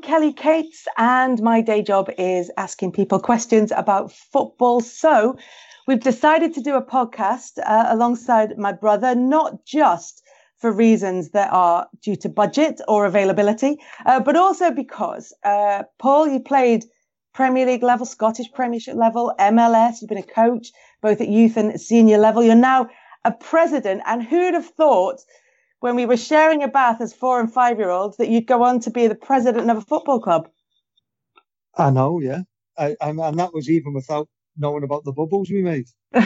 Kelly Cates, and my day job is asking people questions about football. So, we've decided to do a podcast uh, alongside my brother, not just for reasons that are due to budget or availability, uh, but also because, uh, Paul, you played Premier League level, Scottish Premiership level, MLS, you've been a coach both at youth and senior level. You're now a president, and who'd have thought? When we were sharing a bath as four and five year olds that you'd go on to be the president of a football club. I know, yeah. I, I, and that was even without knowing about the bubbles we made. but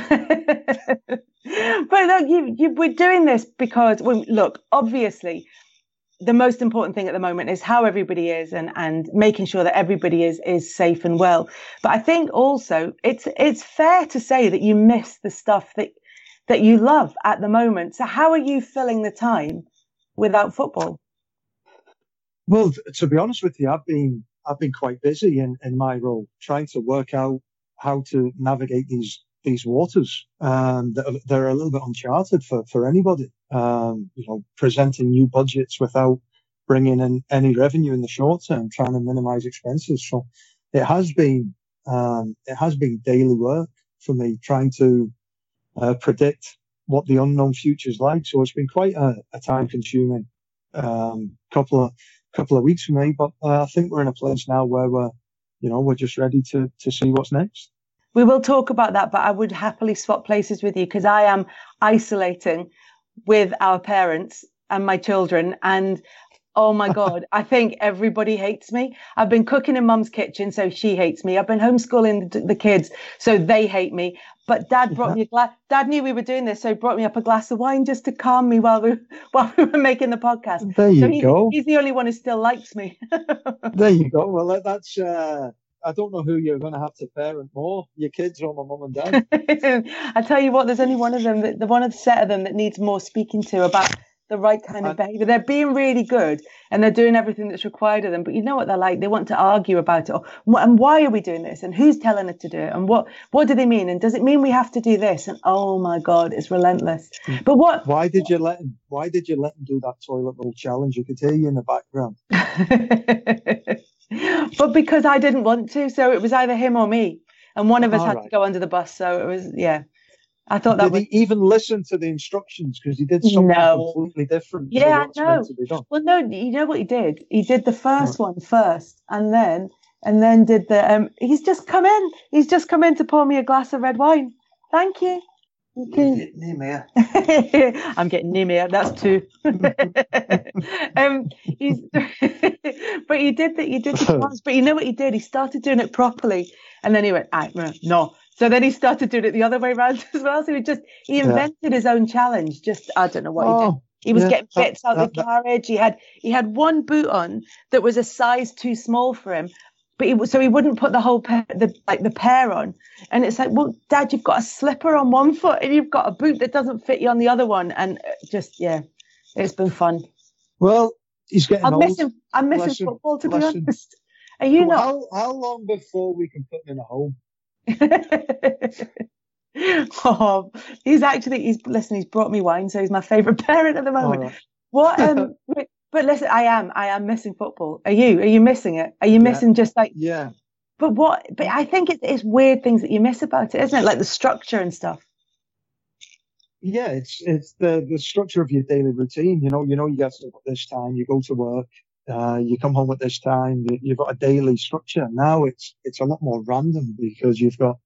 look, you, you, we're doing this because, well, look, obviously, the most important thing at the moment is how everybody is and, and making sure that everybody is is safe and well. But I think also it's it's fair to say that you miss the stuff that that you love at the moment. So how are you filling the time without football? Well, to be honest with you, I've been I've been quite busy in, in my role, trying to work out how to navigate these these waters um, that are, they're a little bit uncharted for for anybody. Um, you know, presenting new budgets without bringing in any revenue in the short term, trying to minimise expenses. So it has been um, it has been daily work for me, trying to uh, predict what the unknown future is like. So it's been quite a, a time consuming um, couple of couple of weeks for me. But uh, I think we're in a place now where we're you know we're just ready to to see what's next. We will talk about that, but I would happily swap places with you because I am isolating with our parents and my children and Oh my God. I think everybody hates me. I've been cooking in mum's kitchen, so she hates me. I've been homeschooling the, kids, so they hate me. But dad brought yeah. me a glass. Dad knew we were doing this, so he brought me up a glass of wine just to calm me while we while we were making the podcast. There you so he, go. He's the only one who still likes me. there you go. Well, that's. Uh, I don't know who you're going to have to parent more, your kids or my mum and dad. I tell you what, there's only one of them, that, the one of the set of them that needs more speaking to about the right kind of behavior. They're being really good and they're doing everything that's required of them. But you know what they're like? They want to argue about it. Or, and why are we doing this? And who's telling us to do it? And what, what do they mean? And does it mean we have to do this? And oh my God, it's relentless. Mm. But what? Why did you let him, why did you let him do that toilet bowl challenge? You could hear you in the background. but because I didn't want to. So it was either him or me. And one of us All had right. to go under the bus. So it was, yeah. I thought that did was... he even listen to the instructions because he did something no. completely different? Yeah, no. Well, no, you know what he did? He did the first right. one first, and then and then did the. Um, he's just come in. He's just come in to pour me a glass of red wine. Thank you. I'm getting Nimir. That's two. um, but he did that. He did the once. But you know what he did? He started doing it properly, and then he went, I, "No, so then he started doing it the other way around as well. So he just he invented yeah. his own challenge. Just I don't know what oh, he did. Oh, he was yeah, getting bits out that, the carriage. He had he had one boot on that was a size too small for him, but he, so he wouldn't put the whole pair, the like the pair on. And it's like, well, Dad, you've got a slipper on one foot and you've got a boot that doesn't fit you on the other one, and uh, just yeah, it's been fun. Well, he's getting I'm old. missing, I'm missing Bless football to be him. honest. Are you So not? How, how long before we can put him in a home? oh, he's actually he's listen. He's brought me wine, so he's my favourite parent at the moment. right. What? Um, but, listen, I am. I am missing football. Are you? Are you missing it? Are you Yeah. missing just like? Yeah. But what? But I think it's it's weird things that you miss about it, isn't it? Like the structure and stuff. Yeah, it's it's the the structure of your daily routine. You know, you know you get up at this time, you go to work, uh, you come home at this time. You, you've got a daily structure. Now it's it's a lot more random because you've got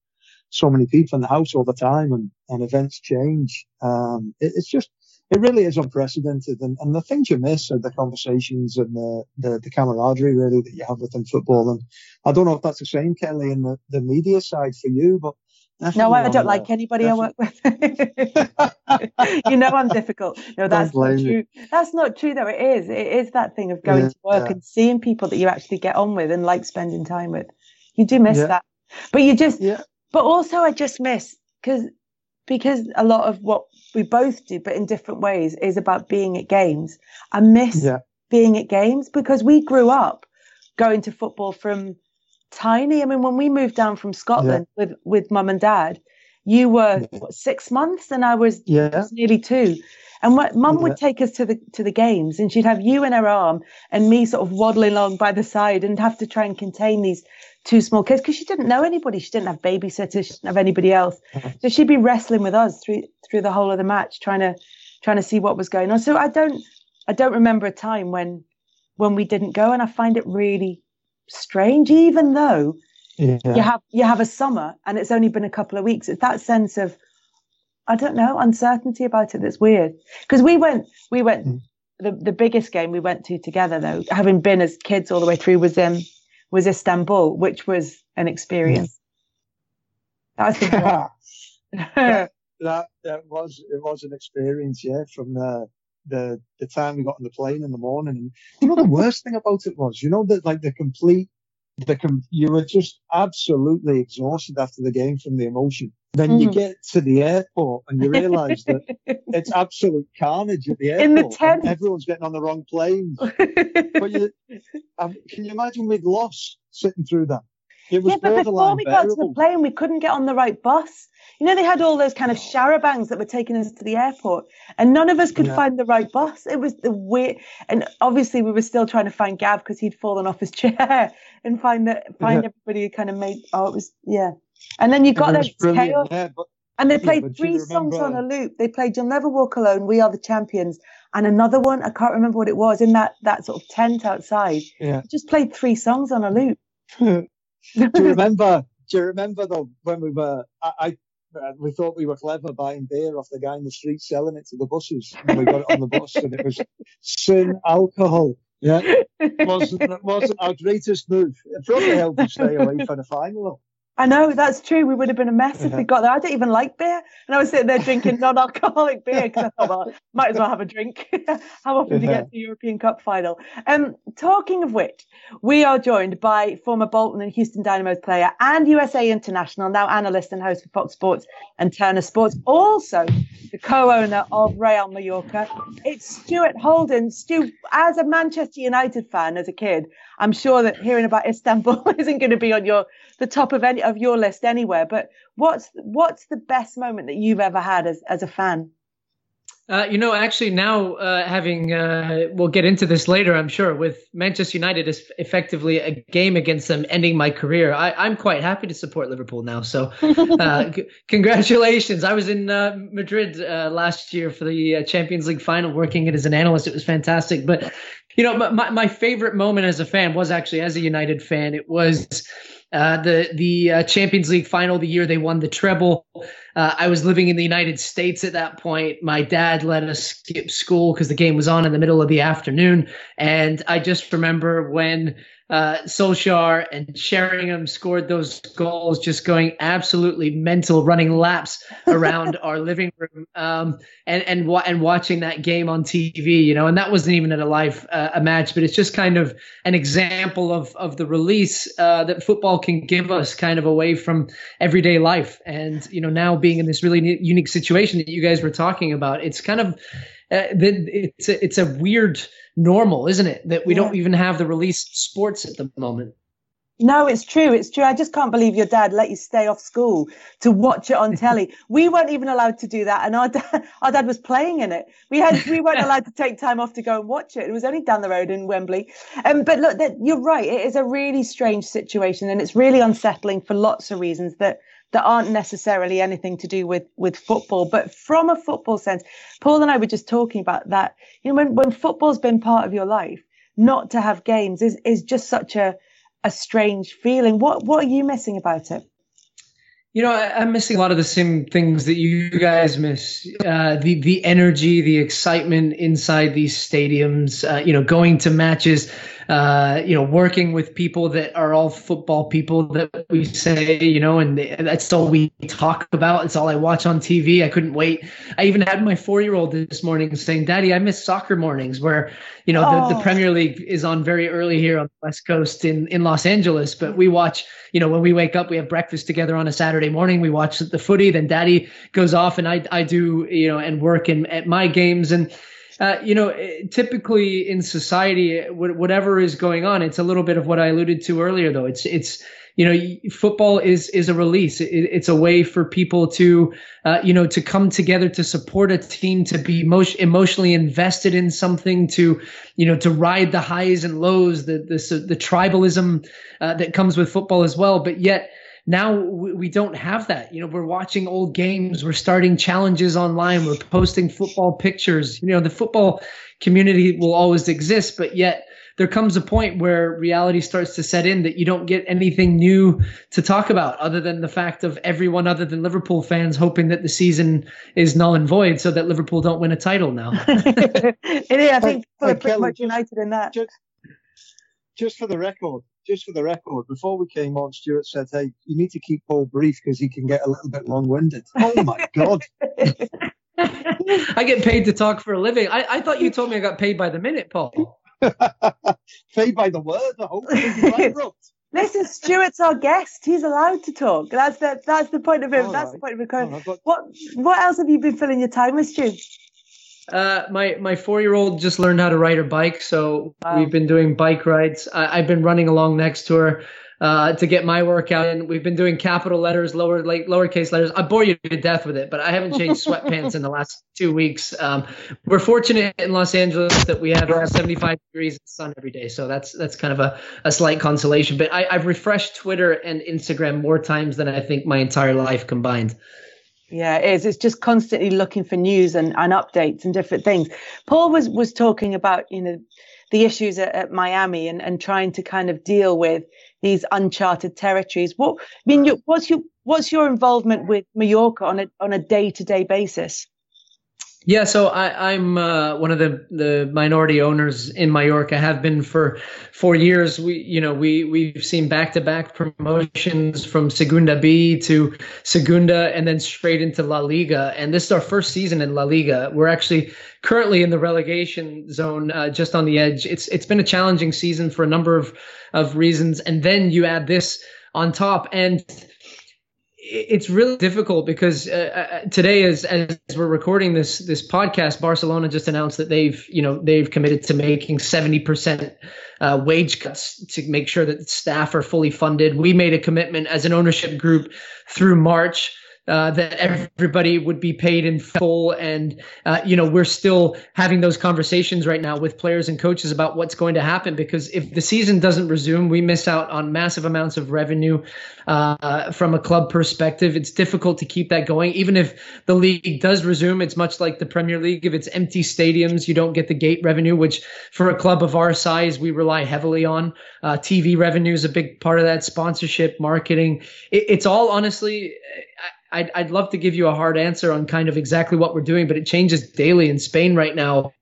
so many people in the house all the time, and and events change. Um, it, it's just it really is unprecedented, and, and the things you miss are the conversations and the, the the camaraderie really that you have within football. And I don't know if that's the same, Kelly, in the the media side for you, but No, I don't on like anybody I work with. you know I'm difficult. No, that's not true. That's not true though. It is. It is that thing of going Yeah, to work yeah. and seeing people that you actually get on with and like spending time with. You do miss Yeah. that. But you just but also I just miss because because a lot of what we both do, but in different ways, is about being at games. I miss being at games because we grew up going to football from tiny. I mean, when we moved down from Scotland with with mum and dad, you were what, six months and I was Yeah. was nearly two. And what mum Yeah. would take us to the to the games, and she'd have you in her arm and me sort of waddling along by the side, and have to try and contain these two small kids because she didn't know anybody. She didn't have babysitters. She didn't have anybody else. Mhm. So she'd be wrestling with us through through the whole of the match, trying to trying to see what was going on. So I don't I don't remember a time when when we didn't go, and I find it really strange, even though Yeah. you have you have a summer and it's only been a couple of weeks. It's that sense of I don't know uncertainty about it that's weird. Because we went we went Mm. the the biggest game we went to together though, having been as kids all the way through was um was Istanbul, which was an experience. That was the that, that that was it was an experience, yeah, from the the the time we got on the plane in the morning. And you know the worst thing about it was, you know that like the complete the com- you were just absolutely exhausted after the game from the emotion. Then you Mhm. get to the airport and you realise that it's absolute carnage at the airport. In the tent. everyone's getting on the wrong plane. But you, um, can you imagine we'd lost sitting through that? It was yeah, but before we got to the plane, we couldn't get on the right bus. You know, they had all those kind of charabangs that were taking us to the airport, and none of us could Yeah. find the right bus. It was the weird, and obviously we were still trying to find Gav because he'd fallen off his chair and find that find Yeah. everybody who kind of made. Oh, it was yeah. And then you got there was it's brilliant, chaos, yeah, but and they played three songs on a loop. They played "You'll Never Walk Alone," "We Are the Champions," and another one. I can't remember what it was in that that sort of tent outside. yeah. Just played three songs on a loop. do you remember? Do you remember though when we were? I, I uh, we thought we were clever buying beer off the guy in the street selling it to the buses, and we got it on the bus, and it was sin alcohol. Yeah, wasn't wasn't our greatest move. It probably helped us stay away from the final. I know that's true. We would have been a mess if we got there. I don't even like beer, and I was sitting there drinking non-alcoholic beer because I thought, well, might as well have a drink. How often do you get to the European Cup final? Um, talking of which, we are joined by former Bolton and Houston Dynamos player and USA international, now analyst and host for Fox Sports and Turner Sports, also the co-owner of Real Mallorca. It's Stuart Holden. Stu, as a Manchester United fan as a kid, I'm sure that hearing about Istanbul isn't going to be on your the top of any of your list anywhere. But what's what's the best moment that you've ever had as as a fan? Uh, you know, actually, now uh, having uh, we'll get into this later, I'm sure. With Manchester United is effectively a game against them, ending my career. I, I'm quite happy to support Liverpool now. So, uh, c- congratulations! I was in uh, Madrid uh, last year for the uh, Champions League final, working it as an analyst. It was fantastic. But you know, my my favorite moment as a fan was actually as a United fan. It was uh, the the uh, Champions League final, the year they won the treble. Uh, I was living in the United States at that point. My dad let us skip school because the game was on in the middle of the afternoon, and I just remember when uh, Solskjaer and Sheringham scored those goals, just going absolutely mental, running laps around our living room, um, and and and watching that game on TV, you know, and that wasn't even at a live uh, a match, but it's just kind of an example of of the release uh, that football can give us, kind of away from everyday life, and you know, now being in this really unique situation that you guys were talking about, it's kind of uh, it's a, it's a weird normal, isn't it? That we yeah. don't even have the released sports at the moment. No, it's true. It's true. I just can't believe your dad let you stay off school to watch it on telly. we weren't even allowed to do that, and our dad, our dad was playing in it. We had we weren't allowed to take time off to go and watch it. It was only down the road in Wembley. Um, but look, that, you're right. It is a really strange situation, and it's really unsettling for lots of reasons that that aren't necessarily anything to do with with football but from a football sense paul and i were just talking about that you know when when football's been part of your life not to have games is is just such a a strange feeling what what are you missing about it you know, I, am missing a lot of the same things that you guys miss. Uh, the the energy, the excitement inside these stadiums. Uh, you know, going to matches uh, you know, working with people that are all football people that we say, you know, and that's all we talk about. It's all I watch on TV. I couldn't wait. I even had my four year old this morning saying, Daddy, I miss soccer mornings where, you know, oh. the, the Premier League is on very early here on the West Coast in, in Los Angeles, but we watch, you know, when we wake up, we have breakfast together on a Saturday morning. We watch the footy, then daddy goes off and I, I do, you know, and work in, at my games. And, uh, you know, eh, typically in society, whatever is going on, it's a little bit of what I alluded to earlier, though. It's, it's, you know, football is is a release. It, it's a way for people to, uh, you know, to come together to support a team, to be most emotionally invested in something, to, you know, to ride the highs and lows, the the the tribalism uh, that comes with football as well. But yet, now we don't have that. You know, we're watching old games, we're starting challenges online, we're posting football pictures. You know, the football community will always exist, but yet there comes a point where reality starts to set in that you don't get anything new to talk about other than the fact of everyone other than Liverpool fans hoping that the season is null and void so that Liverpool don't win a title now. I think we're pretty much united in that. Just, just for the record, just for the record, before we came on, Stuart said, "Hey, you need to keep Paul brief because he can get a little bit long-winded." Oh my god! I get paid to talk for a living. I, I thought you told me I got paid by the minute, Paul. paid by the word. I hope. Listen, Stuart's our guest. He's allowed to talk. That's the that's the point of him. All that's right. the point of recording. Right, what what else have you been filling your time with, Stu? Uh, my my four year old just learned how to ride her bike, so wow. we've been doing bike rides. I, have been running along next to her uh, to get my workout in. We've been doing capital letters, lower like lowercase letters. I bore you to death with it, but I haven't changed sweatpants in the last two weeks. Um, we're fortunate in Los Angeles that we have 75 degrees of sun every day, so that's that's kind of a, a slight consolation. But I, I've refreshed Twitter and Instagram more times than I think my entire life combined. Yeah, it is. It's just constantly looking for news and, and updates and different things. Paul was was talking about, you know, the issues at, at Miami and, and trying to kind of deal with these uncharted territories. What I mean, you, what's your what's your involvement with Mallorca on a on a day to day basis? Yeah, so I, am uh, one of the, the minority owners in Mallorca. Have been for four years. We, you know, we we've seen back to back promotions from Segunda B to Segunda, and then straight into La Liga. And this is our first season in La Liga. We're actually currently in the relegation zone, uh, just on the edge. It's it's been a challenging season for a number of of reasons, and then you add this on top, and it's really difficult because uh, uh, today, as as we're recording this this podcast, Barcelona just announced that they've you know they've committed to making seventy percent uh, wage cuts to make sure that staff are fully funded. We made a commitment as an ownership group through March uh, that everybody would be paid in full. And, uh, you know, we're still having those conversations right now with players and coaches about what's going to happen because if the season doesn't resume, we miss out on massive amounts of revenue uh, from a club perspective. It's difficult to keep that going. Even if the league does resume, it's much like the Premier League. If it's empty stadiums, you don't get the gate revenue, which for a club of our size, we rely heavily on. Uh, TV revenue is a big part of that, sponsorship, marketing. It, it's all honestly. I'd, I'd love to give you a hard answer on kind of exactly what we're doing, but it changes daily in Spain right now.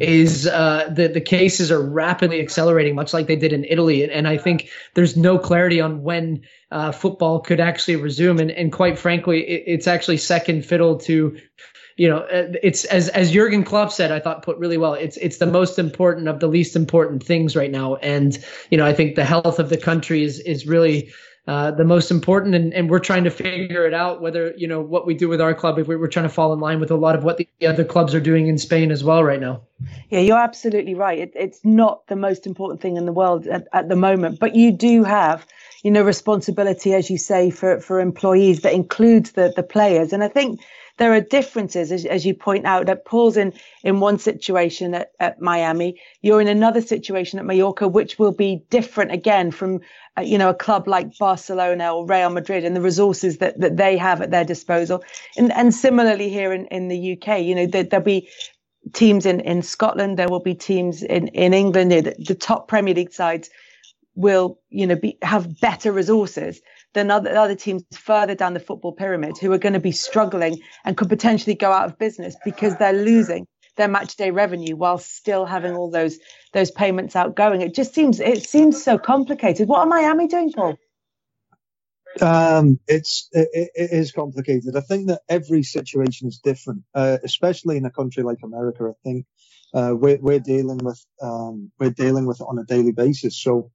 is uh, the the cases are rapidly accelerating, much like they did in Italy, and, and I think there's no clarity on when uh, football could actually resume, and and quite frankly, it, it's actually second fiddle to you know, uh, it's as as Jurgen Klopp said, I thought put really well. It's it's the most important of the least important things right now, and you know, I think the health of the country is is really. Uh, the most important, and, and we're trying to figure it out. Whether you know what we do with our club, if we're, we're trying to fall in line with a lot of what the other clubs are doing in Spain as well right now. Yeah, you're absolutely right. It, it's not the most important thing in the world at, at the moment, but you do have you know responsibility as you say for for employees that includes the the players and i think there are differences, as, as you point out, that Paul's in, in one situation at, at Miami, you're in another situation at Mallorca, which will be different again from, uh, you know, a club like Barcelona or Real Madrid and the resources that, that they have at their disposal. And, and similarly here in, in the UK, you know, there, there'll be teams in, in Scotland, there will be teams in, in England, the, the top Premier League sides will, you know, be, have better resources than other, other teams further down the football pyramid who are going to be struggling and could potentially go out of business because they're losing their match day revenue while still having all those those payments outgoing. It just seems it seems so complicated. What are Miami doing, Paul? Um, it's it, it is complicated. I think that every situation is different, uh, especially in a country like America. I think uh, we're we're dealing with um, we're dealing with it on a daily basis. So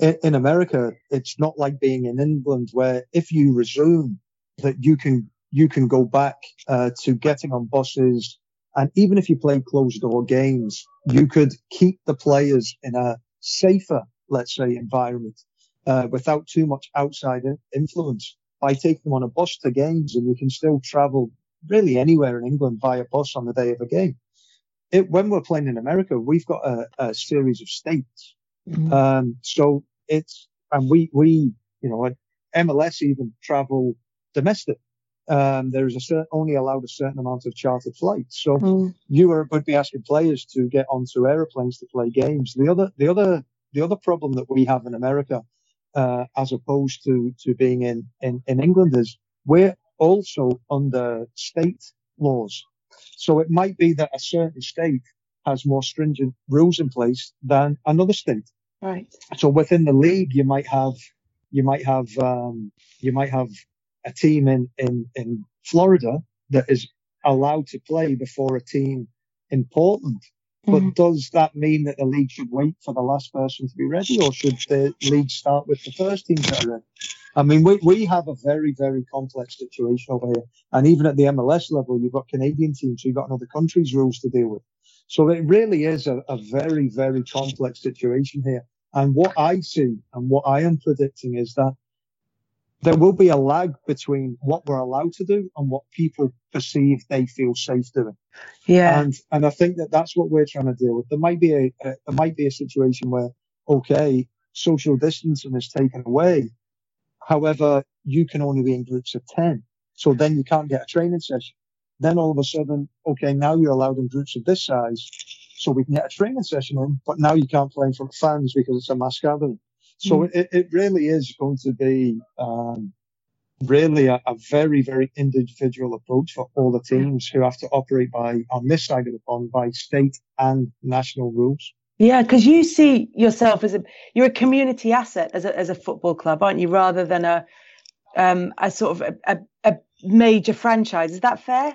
in America, it's not like being in England where if you resume that you can, you can go back uh, to getting on buses. And even if you play closed door games, you could keep the players in a safer, let's say, environment uh, without too much outside influence by taking them on a bus to games and you can still travel really anywhere in England via bus on the day of a game. It, when we're playing in America, we've got a, a series of states Mm-hmm. Um, so it's, and we, we, you know, MLS even travel domestic. Um, there's a certain, only allowed a certain amount of chartered flights. So mm. you are, would be asking players to get onto airplanes to play games. The other, the other, the other problem that we have in America, uh, as opposed to, to being in, in, in England is we're also under state laws. So it might be that a certain state has more stringent rules in place than another state. Right. So within the league, you might have, you might have, um, you might have a team in, in, in Florida that is allowed to play before a team in Portland. But mm-hmm. does that mean that the league should wait for the last person to be ready or should the league start with the first team that are ready? I mean, we, we have a very, very complex situation over here. And even at the MLS level, you've got Canadian teams, so you've got another country's rules to deal with. So it really is a, a very, very complex situation here. And what I see and what I am predicting is that there will be a lag between what we're allowed to do and what people perceive they feel safe doing. Yeah. And, and I think that that's what we're trying to deal with. There might be a, a there might be a situation where, okay, social distancing is taken away. However, you can only be in groups of 10. So then you can't get a training session. Then all of a sudden, okay, now you're allowed in groups of this size, so we can get a training session in, but now you can't play in front of fans because it's a mass gathering. So mm. it, it really is going to be um, really a, a, very, very individual approach for all the teams who have to operate by, on this side of the pond, by state and national rules. Yeah, because you see yourself as a you're a community asset as a as a football club, aren't you? Rather than a um, a sort of a, a, a major franchise. Is that fair?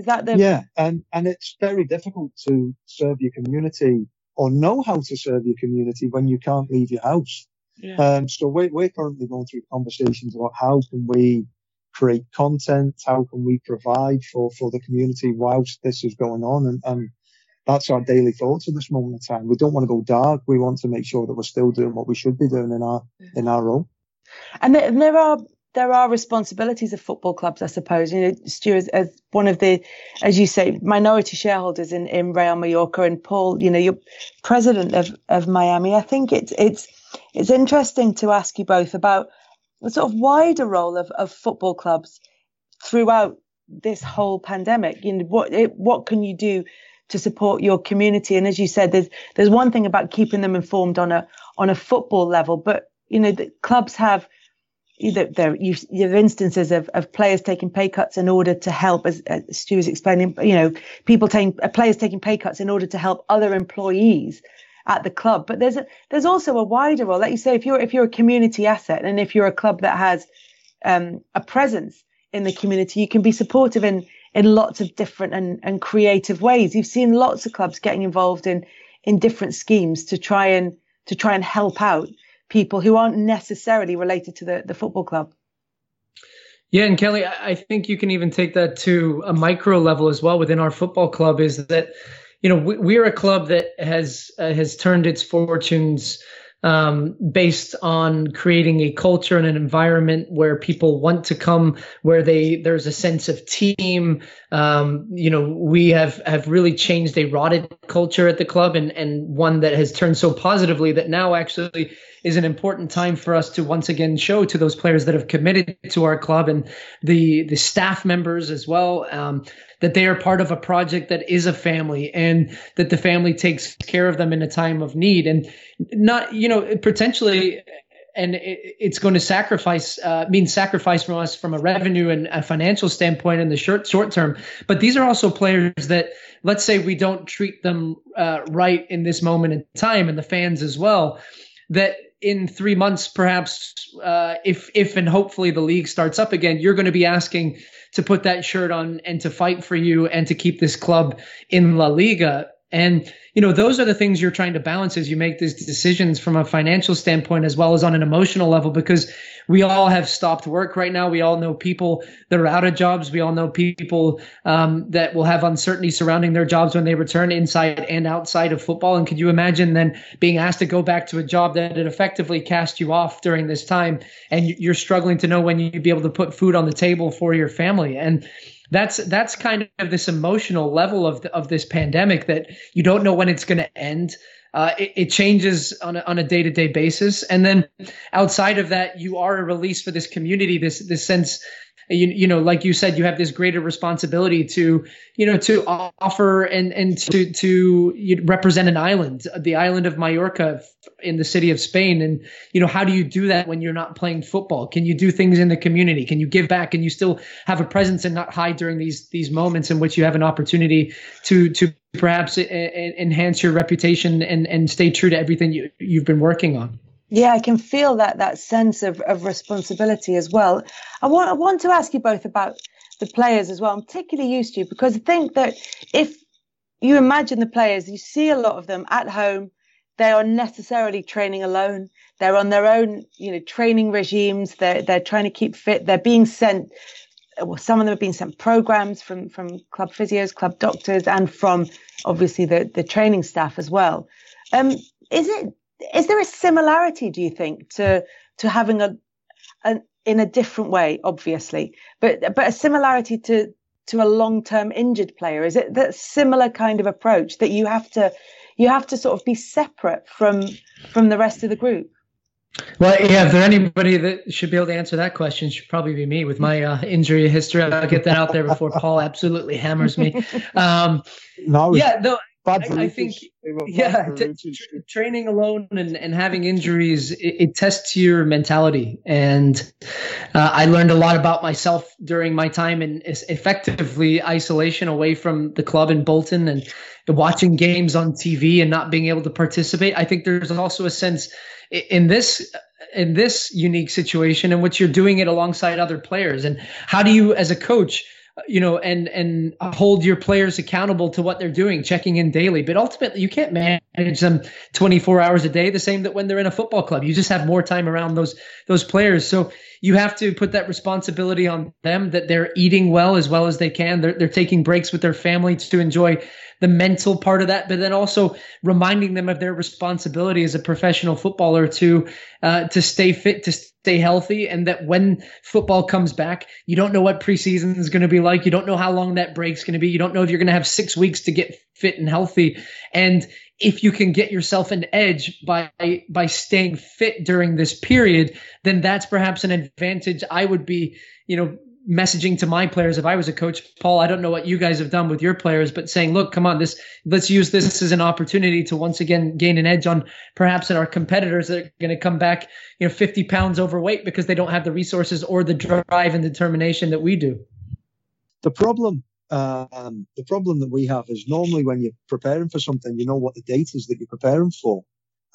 Is that the yeah? And and it's very difficult to serve your community or know how to serve your community when you can't leave your house. Yeah. Um, so we're, we're currently going through conversations about how can we create content, how can we provide for, for the community whilst this is going on. And, and that's our daily thoughts at this moment in time. We don't want to go dark. We want to make sure that we're still doing what we should be doing in our, in our role. And there, and there are there are responsibilities of football clubs, I suppose. You know, Stu, as, as, one of the, as you say, minority shareholders in, in Real Mallorca, and Paul, you know, you're president of, of Miami. I think it's it's it's interesting to ask you both about the sort of wider role of, of football clubs throughout this whole pandemic. You know, what it, what can you do to support your community? And as you said, there's there's one thing about keeping them informed on a on a football level, but you know, the clubs have there you, have instances of, of players taking pay cuts in order to help, as, as Stu was explaining, you know, people taking uh, players taking pay cuts in order to help other employees at the club. But there's a, there's also a wider role. Like you say, if you're if you're a community asset and if you're a club that has um, a presence in the community, you can be supportive in in lots of different and, and creative ways. You've seen lots of clubs getting involved in in different schemes to try and to try and help out people who aren't necessarily related to the, the football club. Yeah, and Kelly, I think you can even take that to a micro level as well within our football club. Is that you know we, are a club that has uh, has turned its fortunes um, based on creating a culture and an environment where people want to come, where they there's a sense of team. Um, you know, we have have really changed a rotted culture at the club, and and one that has turned so positively that now actually is an important time for us to once again show to those players that have committed to our club and the the staff members as well um, that they are part of a project that is a family and that the family takes care of them in a time of need and not you know potentially and it's going to sacrifice uh, mean sacrifice from us from a revenue and a financial standpoint in the short short term. But these are also players that let's say we don't treat them uh, right in this moment in time, and the fans as well. That in three months, perhaps, uh, if if and hopefully the league starts up again, you're going to be asking to put that shirt on and to fight for you and to keep this club in La Liga. And you know, those are the things you're trying to balance as you make these decisions from a financial standpoint as well as on an emotional level, because we all have stopped work right now. We all know people that are out of jobs. We all know people um, that will have uncertainty surrounding their jobs when they return inside and outside of football. And could you imagine then being asked to go back to a job that had effectively cast you off during this time and you're struggling to know when you'd be able to put food on the table for your family? And that's that's kind of this emotional level of the, of this pandemic that you don't know when it's going to end. Uh, it, it, changes on a, on a day-to-day basis, and then outside of that, you are a release for this community. This this sense you, you know, like you said, you have this greater responsibility to, you know, to offer and, and to, to represent an island, the island of Mallorca in the city of Spain. And, you know, how do you do that when you're not playing football? Can you do things in the community? Can you give back? Can you still have a presence and not hide during these, these moments in which you have an opportunity to, to perhaps enhance your reputation and, and stay true to everything you, you've been working on? Yeah, I can feel that that sense of, of responsibility as well. I want I want to ask you both about the players as well. I'm particularly used to you, because I think that if you imagine the players, you see a lot of them at home. They are necessarily training alone. They're on their own, you know, training regimes. They're they're trying to keep fit. They're being sent. Well, some of them have been sent programs from from club physios, club doctors, and from obviously the the training staff as well. Um, is it is there a similarity, do you think, to to having a an in a different way, obviously, but but a similarity to to a long term injured player? Is it that similar kind of approach that you have to you have to sort of be separate from from the rest of the group? Well, yeah, if there anybody that should be able to answer that question, should probably be me with my uh, injury history. I'll get that out there before Paul absolutely hammers me. Um, no, yeah, no, I, I, think yeah, t- t- training alone and, and having injuries it, it tests your mentality, and uh, I learned a lot about myself during my time in effectively isolation away from the club in Bolton and watching games on TV and not being able to participate. I think there's also a sense in this in this unique situation in which you're doing it alongside other players, and how do you as a coach Uh, you know, and and hold your players accountable to what they're doing, checking in daily. But ultimately, you can't manage them 24 hours a day. The same that when they're in a football club, you just have more time around those those players. So you have to put that responsibility on them that they're eating well as well as they can. They're they're taking breaks with their families to enjoy the mental part of that, but then also reminding them of their responsibility as a professional footballer to uh, to stay fit, to stay healthy, and that when football comes back, you don't know what preseason is going to be like. You don't know how long that break's going to be. You don't know if you're going to have six weeks to get fit and healthy. And if you can get yourself an edge by by staying fit during this period, then that's perhaps an advantage I would be, you know, messaging to my players if I was a coach, Paul, I don't know what you guys have done with your players, but saying, look, come on, this let's use this as an opportunity to once again gain an edge on perhaps in our competitors that are going to come back, you know, 50 pounds overweight because they don't have the resources or the drive and determination that we do. The problem um, the problem that we have is normally when you're preparing for something, you know what the date is that you're preparing for.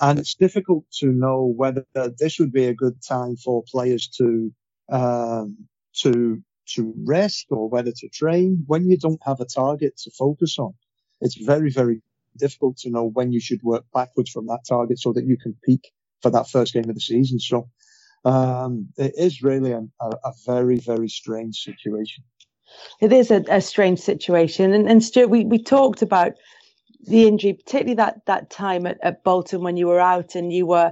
And it's difficult to know whether this would be a good time for players to um, to to rest or whether to train when you don't have a target to focus on. It's very very difficult to know when you should work backwards from that target so that you can peak for that first game of the season. So um, it is really a, a, very very strange situation. It is a, a strange situation, and, and Stuart, we we talked about the injury, particularly that that time at, at Bolton when you were out and you were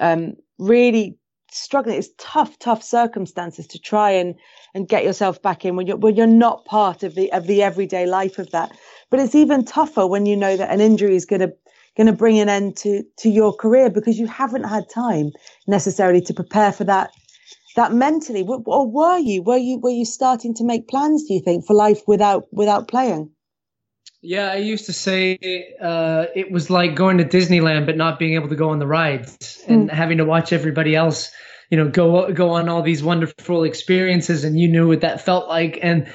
um, really struggling. It's tough, tough circumstances to try and and get yourself back in when you're when you're not part of the of the everyday life of that. But it's even tougher when you know that an injury is going to going to bring an end to to your career because you haven't had time necessarily to prepare for that that mentally or were you were you were you starting to make plans do you think for life without without playing yeah, I used to say uh, it was like going to Disneyland but not being able to go on the rides and mm. having to watch everybody else, you know, go go on all these wonderful experiences, and you knew what that felt like. And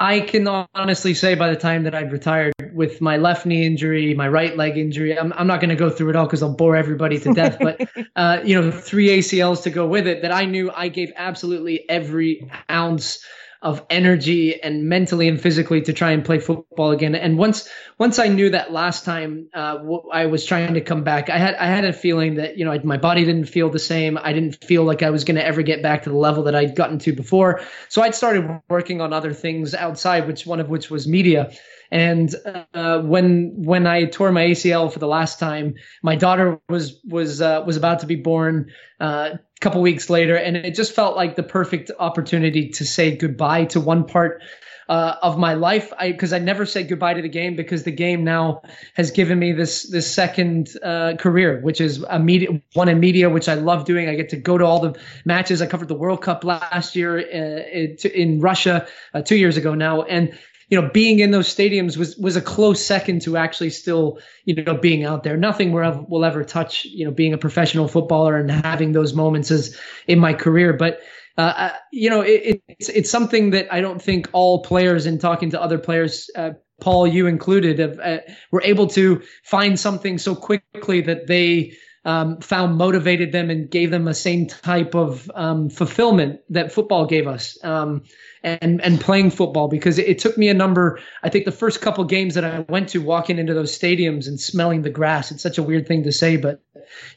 I can honestly say, by the time that I'd retired with my left knee injury, my right leg injury, I'm I'm not going to go through it all because I'll bore everybody to death. but uh, you know, three ACLs to go with it. That I knew I gave absolutely every ounce of energy and mentally and physically to try and play football again. And once once I knew that last time uh, I was trying to come back, I had I had a feeling that you know my body didn't feel the same. I didn't feel like I was going to ever get back to the level that I'd gotten to before. So I'd started working on other things outside, which one of which was media. And uh, when when I tore my ACL for the last time, my daughter was was uh, was about to be born uh, couple weeks later, and it just felt like the perfect opportunity to say goodbye to one part uh, of my life. I because I never said goodbye to the game because the game now has given me this this second uh, career, which is a media one in media, which I love doing. I get to go to all the matches. I covered the World Cup last year uh, in Russia uh, two years ago now, and you know, being in those stadiums was was a close second to actually still, you know, being out there. Nothing will ever, will ever touch, you know, being a professional footballer and having those moments as in my career. But uh, uh you know, it, it's it's something that I don't think all players in talking to other players, uh, Paul, you included, have, uh, were able to find something so quickly that they um, found motivated them and gave them the same type of um, fulfillment that football gave us. Um, and and playing football because it, it, took me a number. I think the first couple games that I went to, walking into those stadiums and smelling the grass. It's such a weird thing to say, but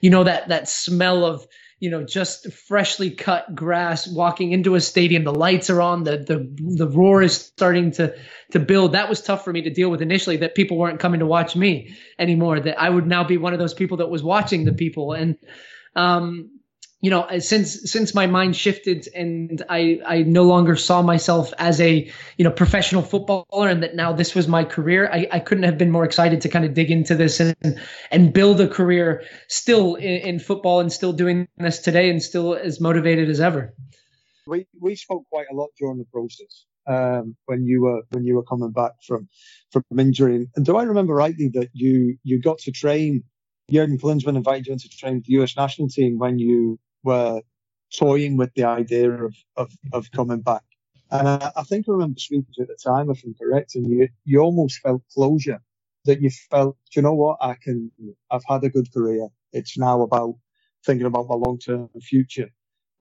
you know that that smell of you know just freshly cut grass walking into a stadium the lights are on the the the roar is starting to to build that was tough for me to deal with initially that people weren't coming to watch me anymore that i would now be one of those people that was watching the people and um you know since since my mind shifted and i i no longer saw myself as a you know professional footballer and that now this was my career i, I couldn't have been more excited to kind of dig into this and and build a career still in, in football and still doing this today and still as motivated as ever. We we spoke quite a lot during the process um, when you were when you were coming back from from injury. And do i remember rightly that you you got to train Jurgen Klinsmann invited you into to train with the US national team when you were toying with the idea of, of, of coming back. And I, I, think I remember speaking to you at the time, if I'm correct, and you, you almost felt closure that you felt, you know what, I can, I've had a good career. It's now about thinking about my long term future.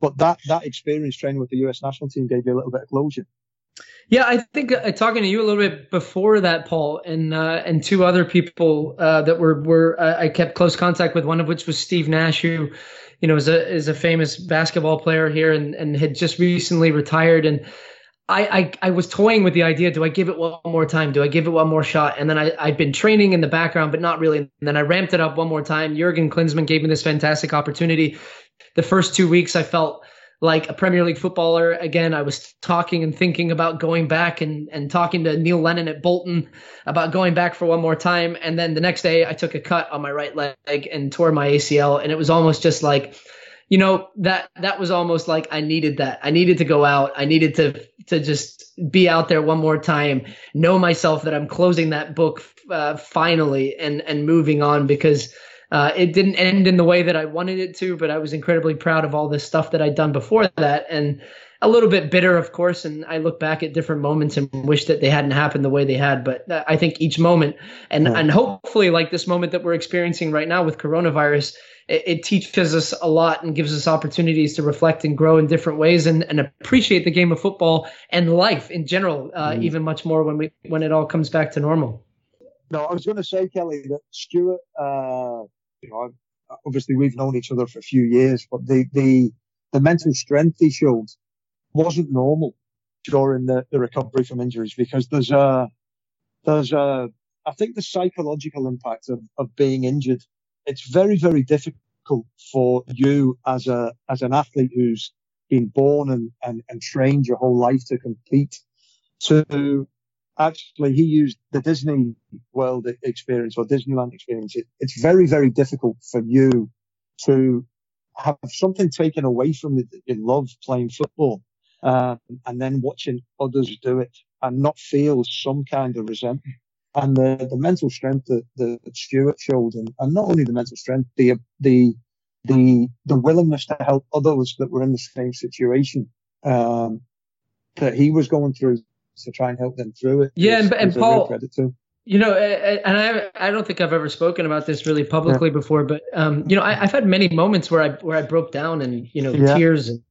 But that, that experience training with the US national team gave you a little bit of closure. Yeah, I think uh, talking to you a little bit before that, Paul, and uh, and two other people uh, that were were uh, I kept close contact with. One of which was Steve Nash, who you know, is a is a famous basketball player here and and had just recently retired. And I, I I was toying with the idea: do I give it one more time? Do I give it one more shot? And then I I'd been training in the background, but not really. And then I ramped it up one more time. Jurgen Klinsmann gave me this fantastic opportunity. The first two weeks, I felt like a Premier League footballer. Again, I was talking and thinking about going back and, and talking to Neil Lennon at Bolton about going back for one more time. And then the next day I took a cut on my right leg and tore my ACL. And it was almost just like, you know that that was almost like I needed that. I needed to go out. I needed to to just be out there one more time, know myself that I'm closing that book uh, finally and and moving on because uh, it didn't end in the way that I wanted it to. But I was incredibly proud of all this stuff that I'd done before that and a little bit bitter, of course. And I look back at different moments and wish that they hadn't happened the way they had. But I think each moment, and and hopefully, like this moment that we're experiencing right now with coronavirus, it, it, teaches us a lot and gives us opportunities to reflect and grow in different ways and, and appreciate the game of football and life in general, uh, mm. even much more when we when it all comes back to normal. No, I was going to say, Kelly, that Stuart, uh, you know, obviously we've known each other for a few years, but the the the mental strength he showed wasn't normal during the, the recovery from injuries because there's a there's a I think the psychological impact of, of being injured it's very, very difficult for you as a as an athlete who's been born and, and, and trained your whole life to compete to actually he used the Disney World experience or Disneyland experience. It, it's very, very difficult for you to have something taken away from you that you love playing football, um, and then watching others do it and not feel some kind of resentment and the, the mental strength that, that Stuart showed, and, and not only the mental strength, the the the the willingness to help others that were in the same situation um, that he was going through to try and help them through it. Yeah, and, and Paul, you know, and I I don't think I've ever spoken about this really publicly yeah. before, but um, you know, I, have had many moments where I where I broke down and you know yeah. tears and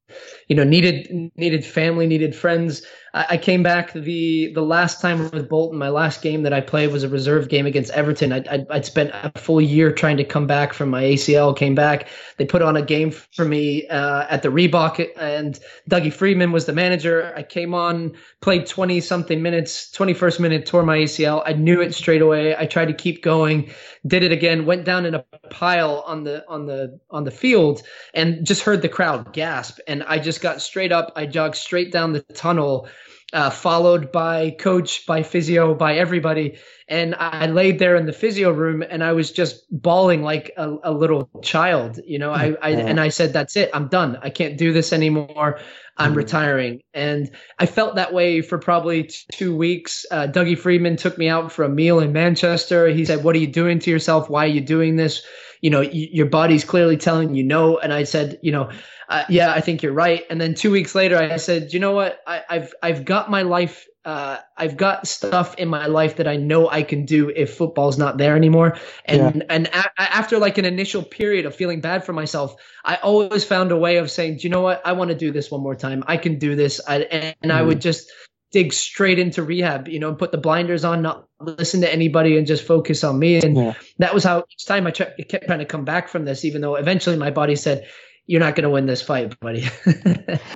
you know needed needed family, needed friends. I, came back the the last time with Bolton. My last game that I played was a reserve game against Everton. I, I, would spent a full year trying to come back from my ACL. Came back. They put on a game for me uh, at the Reebok, and Dougie Freedman was the manager. I came on, played twenty something minutes. Twenty first minute, tore my ACL. I knew it straight away. I tried to keep going. Did it again. Went down in a pile on the on the on the field, and just heard the crowd gasp. And I just got straight up. I jogged straight down the tunnel uh, followed by coach, by physio, by everybody. And I laid there in the physio room and I was just bawling like a, a little child, you know, I, I, and I said, that's it. I'm done. I can't do this anymore. I'm mm-hmm. retiring. And I felt that way for probably two weeks. Uh, Dougie Freedman took me out for a meal in Manchester. He said, what are you doing to yourself? Why are you doing this? You know, y- your body's clearly telling you no. And I said, you know, uh, yeah, I think you're right. And then two weeks later, I said, you know what? I, have I've got my life. Uh, I've got stuff in my life that I know I can do if football's not there anymore. And yeah. and a- after like an initial period of feeling bad for myself, I always found a way of saying, do you know what? I want to do this one more time. I can do this. I, and, and mm. I would mm-hmm. just dig straight into rehab, you know, and put the blinders on, not listen to anybody and just focus on me. And yeah. that was how each time I kept trying to come back from this, even though eventually my body said, you're not going to win this fight, buddy.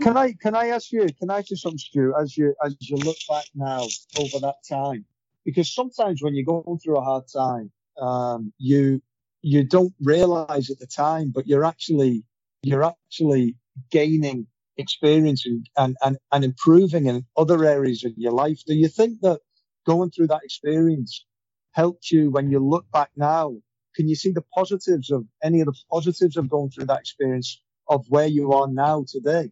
can I can I ask you? Can I ask you something, Stu? As you as you look back now over that time, because sometimes when you're going through a hard time, um, you you don't realize at the time, but you're actually you're actually gaining experience and, and, and, and improving in other areas of your life. Do you think that going through that experience helped you when you look back now can you see the positives of any of the positives of going through that experience of where you are now today?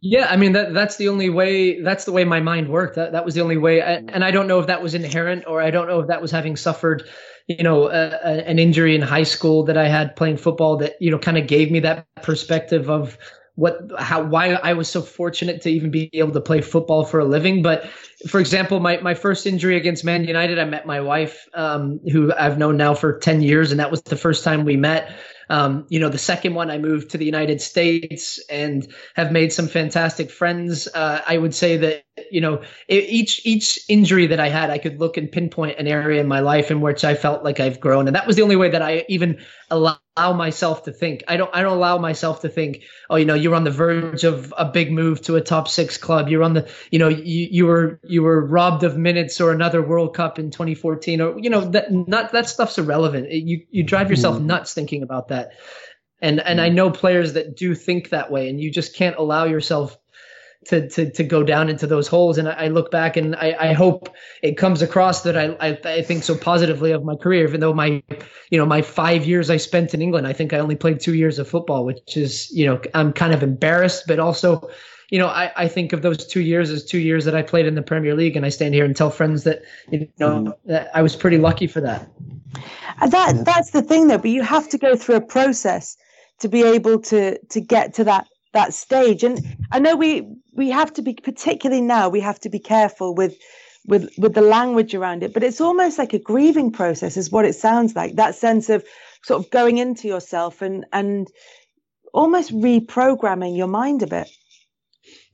Yeah, I mean that that's the only way. That's the way my mind worked. That that was the only way. I, mm. and I don't know if that was inherent or I don't know if that was having suffered, you know, a, a, an injury in high school that I had playing football that you know kind of gave me that perspective of what how why I was so fortunate to even be able to play football for a living. But for example, my my first injury against Man United, I met my wife, um, who I've known now for ten years, and that was the first time we met. Um, you know, the second one, I moved to the United States and have made some fantastic friends. Uh, I would say that you know each each injury that I had, I could look and pinpoint an area in my life in which I felt like I've grown, and that was the only way that I even allow myself to think. I don't I don't allow myself to think, oh, you know, you're on the verge of a big move to a top six club. You're on the, you know, you, you were you were robbed of minutes or another World Cup in 2014, or you know that not that stuff's irrelevant. You you drive yourself mm. nuts thinking about that, and and I mm. know players that do think that way, and you just can't allow yourself to to to go down into those holes. And I, I look back and I, I hope it comes across that I, I I think so positively of my career, even though my you know my five years I spent in England, I think I only played two years of football, which is you know I'm kind of embarrassed, but also you know, I, I think of those two years as two years that I played in the Premier League, and I stand here and tell friends that you know mm. that I was pretty lucky for that. That that's the thing, though. But you have to go through a process to be able to to get to that that stage. And I know we we have to be particularly now we have to be careful with with with the language around it. But it's almost like a grieving process, is what it sounds like. That sense of sort of going into yourself and and almost reprogramming your mind a bit.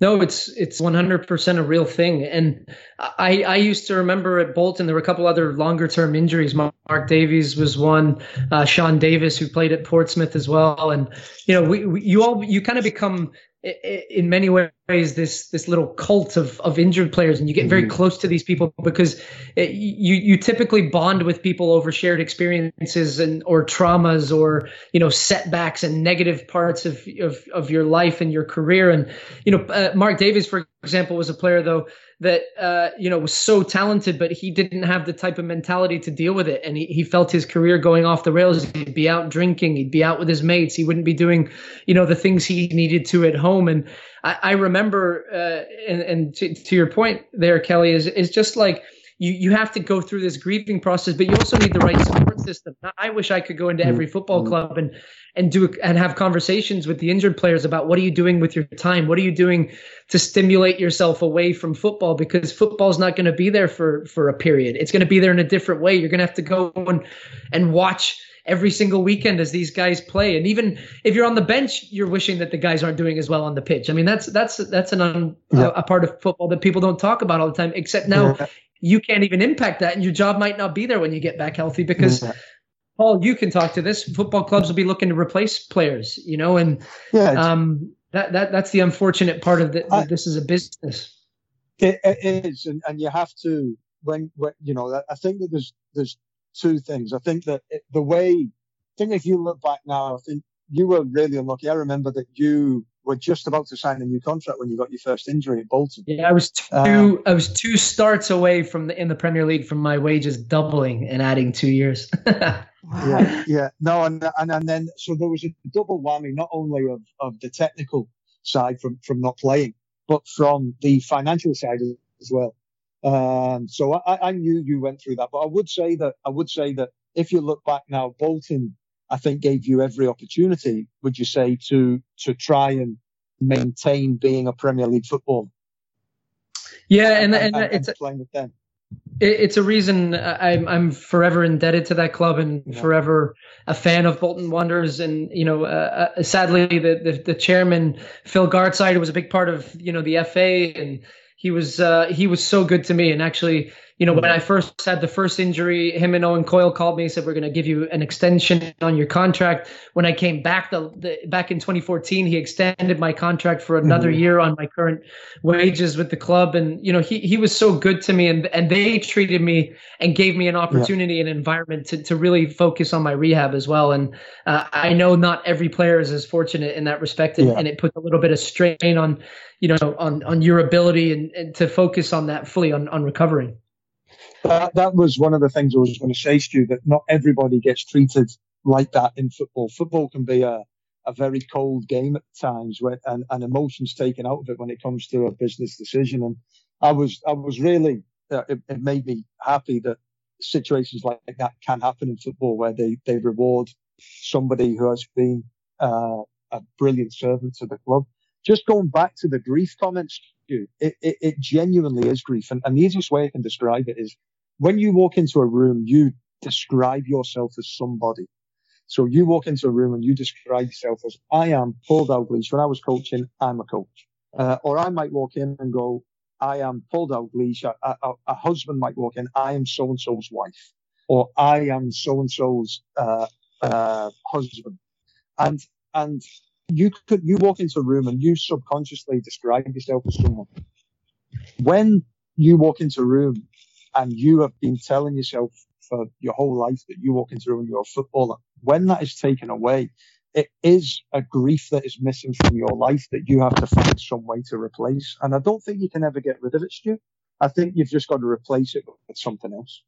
No, it's it's 100% a real thing. And I I used to remember at Bolton there were a couple other longer term injuries. Mark Davies was one, uh, Sean Davis who played at Portsmouth as well. And you know, we, we you all you kind of become in many ways this this little cult of of injured players and you get very mm-hmm. close to these people because it, you you typically bond with people over shared experiences and or traumas or you know setbacks and negative parts of of, of your life and your career and you know uh, Mark Davies for example was a player though that uh, you know was so talented, but he didn't have the type of mentality to deal with it, and he, he felt his career going off the rails. He'd be out drinking, he'd be out with his mates, he wouldn't be doing, you know, the things he needed to at home. And I, I remember, uh, and, and to, to your point there, Kelly, is is just like you you have to go through this grieving process, but you also need the right support system. I wish I could go into every football mm-hmm. club and and do and have conversations with the injured players about what are you doing with your time? What are you doing to stimulate yourself away from football? Because football's not going to be there for for a period. It's going to be there in a different way. You're going to have to go and and watch every single weekend as these guys play. And even if you're on the bench, you're wishing that the guys aren't doing as well on the pitch. I mean, that's that's that's an un, yeah. a, a, part of football that people don't talk about all the time. Except now, yeah you can't even impact that, and your job might not be there when you get back healthy because. Yeah. Paul, you can talk to this. Football clubs will be looking to replace players, you know, and yeah, um, that that that's the unfortunate part of the, I, this is a business. It, it is, and, and you have to when, when you know. I think that there's there's two things. I think that it, the way I think if you look back now, I think you were really unlucky. I remember that you were just about to sign a new contract when you got your first injury at Bolton. Yeah, I was two. Um, I was two starts away from the in the Premier League from my wages doubling and adding two years. yeah, yeah, no, and, and and then so there was a double whammy, not only of of the technical side from from not playing, but from the financial side as well. Um, so I, I knew you went through that, but I would say that I would say that if you look back now, Bolton I think gave you every opportunity, would you say, to to try and maintain being a Premier League footballer? Yeah, and, and, and, and it's playing with them. It's a reason I'm I'm forever indebted to that club and yeah. forever a fan of Bolton Wanderers. And you know, uh, uh sadly, the, the, the chairman Phil Gartside was a big part of you know the FA, and he was uh, he was so good to me. And actually, you know, when I first had the first injury, him and Owen Coyle called me and said, we're going to give you an extension on your contract. When I came back the, the back in 2014, he extended my contract for another mm-hmm. year on my current wages with the club. And, you know, he, he was so good to me and, and they treated me and gave me an opportunity and environment to, to really focus on my rehab as well. And uh, I know not every player is as fortunate in that respect. And, yeah. and it puts a little bit of strain on, you know, on, on your ability and, and to focus on that fully on, on recovering that, that was one of the things I was going to say, Stu, that not everybody gets treated like that in football. Football can be a, a very cold game at times and, and emotions taken out of it when it comes to a business decision. And I was, I was really, uh, it, it, made me happy that situations like that can happen in football where they, they reward somebody who has been uh, a brilliant servant to the club. Just going back to the grief comments, it, it, it genuinely is grief. And, and the easiest way I can describe it is when you walk into a room, you describe yourself as somebody. So you walk into a room and you describe yourself as, I am Paul Dalglish. When I was coaching, I'm a coach. Uh, or I might walk in and go, I am Paul Dalglish. A, a, a, husband might walk in, I am so and so's wife. Or I am so and so's, uh, uh, husband. And, and you could, you walk into a room and you subconsciously describe yourself as someone. When you walk into a room and you have been telling yourself for your whole life that you walk into and you're a footballer. When that is taken away, it is a grief that is missing from your life that you have to find some way to replace. And I don't think you can ever get rid of it, Stu. I think you've just got to replace it with something else.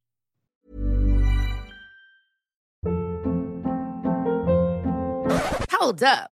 Hold up.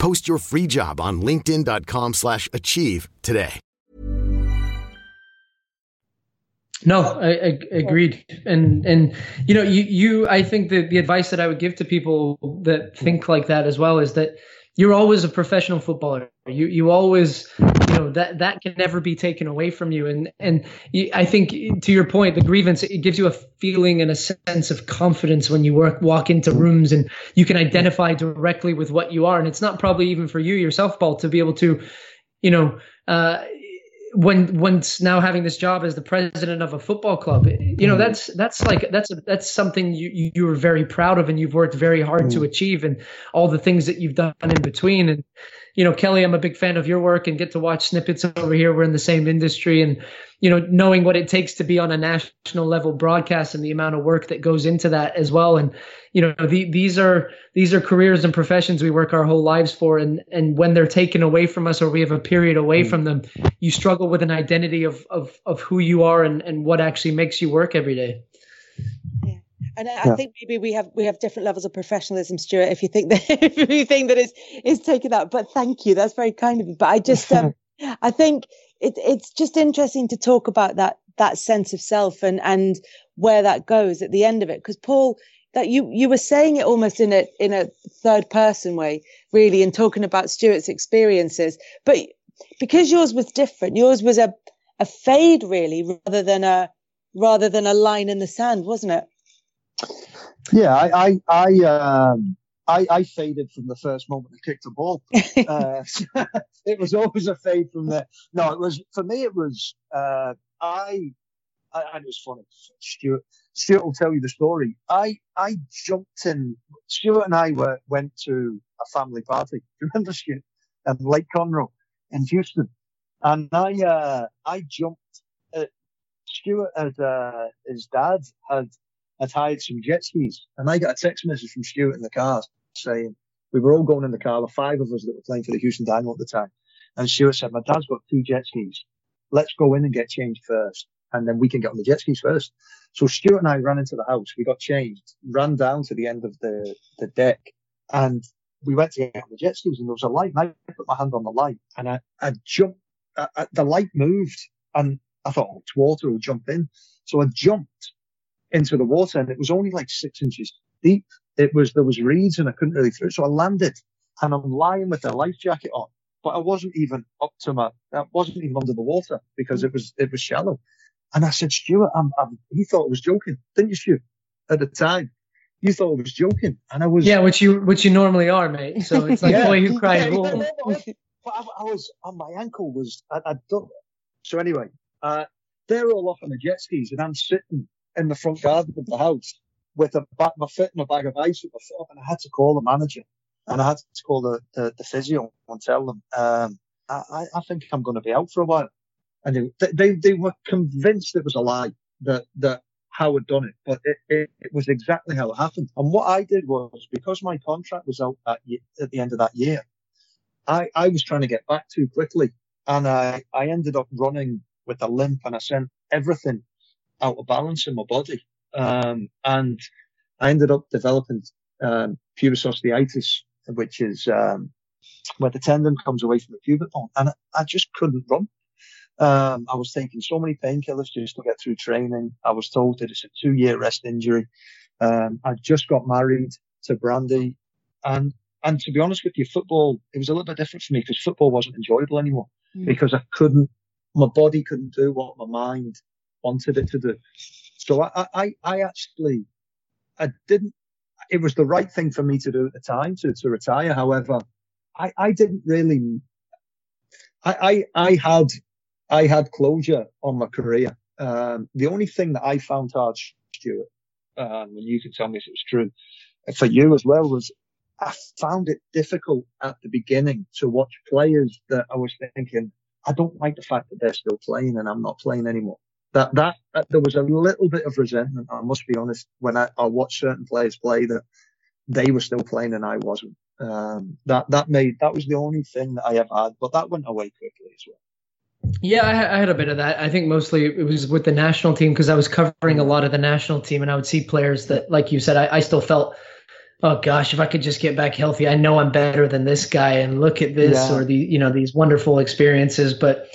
Post your free job on linkedin.com slash achieve today. No, I, I agreed. And, and, you know, you, you, I think that the advice that I would give to people that think like that as well is that you're always a professional footballer. You, you always, know, that, that can never be taken away from you. And, and you, I think to your point, the grievance, it gives you a feeling and a sense of confidence when you work, walk into rooms and you can identify directly with what you are. And it's not probably even for you yourself, Paul, to be able to, you know, uh, when once now having this job as the president of a football club you know that's that's like that's that's something you you are very proud of and you've worked very hard to achieve and all the things that you've done in between and you know kelly i'm a big fan of your work and get to watch snippets over here. We're in the same industry and you know knowing what it takes to be on a national level broadcast and the amount of work that goes into that as well. And you know the, these are these are careers and professions we work our whole lives for. And and when they're taken away from us or we have a period away from them you struggle with an identity of of of who you are and and what actually makes you work every day and I yeah. think maybe we have we have different levels of professionalism, Stuart. If you think that if you think that is is taken that, but thank you, that's very kind of you. But I just um, I think it, it's just interesting to talk about that that sense of self and and where that goes at the end of it. Because Paul, that you you were saying it almost in a in a third person way, really, and talking about Stuart's experiences, but because yours was different, yours was a a fade really, rather than a rather than a line in the sand, wasn't it? Yeah, I I I, um, I, I faded from the first moment I kicked the ball. uh, it was always a fade from there. No, it was for me. It was uh, I, I. And it was funny. Stuart Stuart will tell you the story. I I jumped in. Stuart and I were went to a family party. Remember Stuart? At Lake Conroe in Houston, and I uh, I jumped. Uh, Stuart had uh, his dad had had hired some jet skis, and I got a text message from Stuart in the car saying we were all going in the car, the five of us that were playing for the Houston Dynamo at the time. And Stuart said, "My dad's got two jet skis. Let's go in and get changed first, and then we can get on the jet skis first. So Stuart and I ran into the house. We got changed, ran down to the end of the the deck, and we went to get on the jet skis. And there was a light, and I put my hand on the light, and I, I jumped. I, I, the light moved, and I thought, oh, it's water. I'll jump in. So I jumped into the water, and it was only like six inches deep. It was there was reeds, and I couldn't really through. So I landed, and I'm lying with a life jacket on, but I wasn't even up to my. I wasn't even under the water because it was it was shallow. And I said, Stuart, I'm, I'm, he thought I was joking, didn't you, Stuart? At the time, you thought I was joking, and I was. Yeah, which you which you normally are, mate. So it's like yeah, boy who cried wolf. Yeah, but I, I, was on my ankle was I, I'd done. So anyway, uh, they're all off on the jet skis, and I'm sitting in the front garden of the house with a my foot and a bag of ice with my foot up, and I had to call the manager and I had to call the, the, the physio and tell them, um, I, I think I'm going to be out for a while. and they, they, they were convinced it was a lie that, that Howe had done it, but it, it, it, was exactly how it happened. And what I did was because my contract was out at, at the end of that year, I, I was trying to get back too quickly and I, I ended up running with a limp and I sent everything out of balance in my body. Um, and I ended up developing, um, pubis osteitis, which is, um, where the tendon comes away from the pubic bone and I, I just couldn't run. Um, I was taking so many painkillers just to get through training. I was told that it's a two year rest injury. Um, I just got married to Brandy and, and to be honest with you, football, it was a little bit different for me because football wasn't enjoyable anymore mm. because I couldn't, my body couldn't do what my mind wanted it to do. So I, I, I actually, I didn't, it was the right thing for me to do at the time to, to retire. However, I, I didn't really, I, I, I had I had closure on my career. Um, the only thing that I found hard, Stuart, um, and you can tell me if it's true for you as well, was I found it difficult at the beginning to watch players that I was thinking, I don't like the fact that they're still playing and I'm not playing anymore. That, that, that there was a little bit of resentment, I must be honest, when I, I watched certain players play that they were still playing and I wasn't. Um, that, that made, that was the only thing that I ever had, but that went away quickly as well. Yeah, I, I, had a bit of that. I think mostly it was with the national team because I was covering a lot of the national team, and I would see players that, like you said, I, I, still felt, oh gosh, if I could just get back healthy, I know I'm better than this guy, and look at this, yeah. or the you know these wonderful experiences. But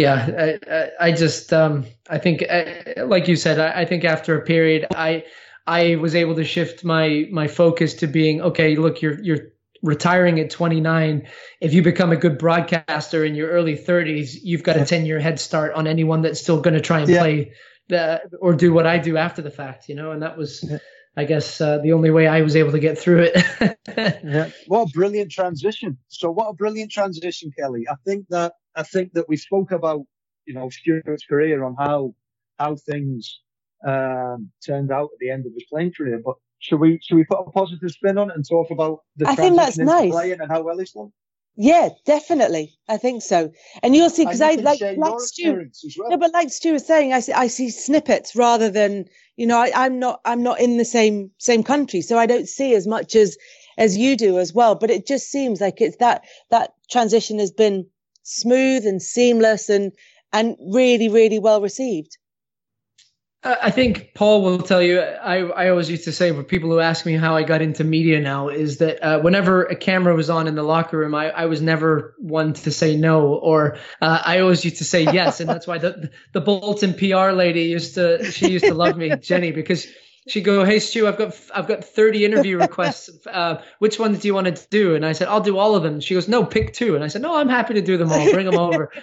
yeah, I, I just um, I think, uh, like you said, I, I think after a period, I I was able to shift my my focus to being okay. Look, you're you're retiring at 29 if you become a good broadcaster in your early 30s you've got a 10 year head start on anyone that's still going to try and yeah. play the, or do what i do after the fact you know and that was yeah. I guess uh, the only way i was able to get through it yeah. what a brilliant transition so what a brilliant transition kelly i think that i think that we spoke about you know stuart's career on how how things um, turned out at the end of his playing career but should we should we put a positive spin on it and talk about the I think that's nice. playing and how well he's done? Yeah, definitely. I think so. And you'll see because I like like Stu. Well. No, but like Stu was saying, I see I see snippets rather than you know I, I'm not I'm not in the same same country, so I don't see as much as as you do as well. But it just seems like it's that that transition has been smooth and seamless and and really really well received. I think Paul will tell you. I, I always used to say for people who ask me how I got into media now is that uh, whenever a camera was on in the locker room, I, I was never one to say no, or uh, I always used to say yes, and that's why the the Bolton PR lady used to she used to love me, Jenny, because she'd go, "Hey Stu, I've got I've got 30 interview requests. Uh, which ones do you want to do?" And I said, "I'll do all of them." She goes, "No, pick two. And I said, "No, I'm happy to do them all. Bring them over."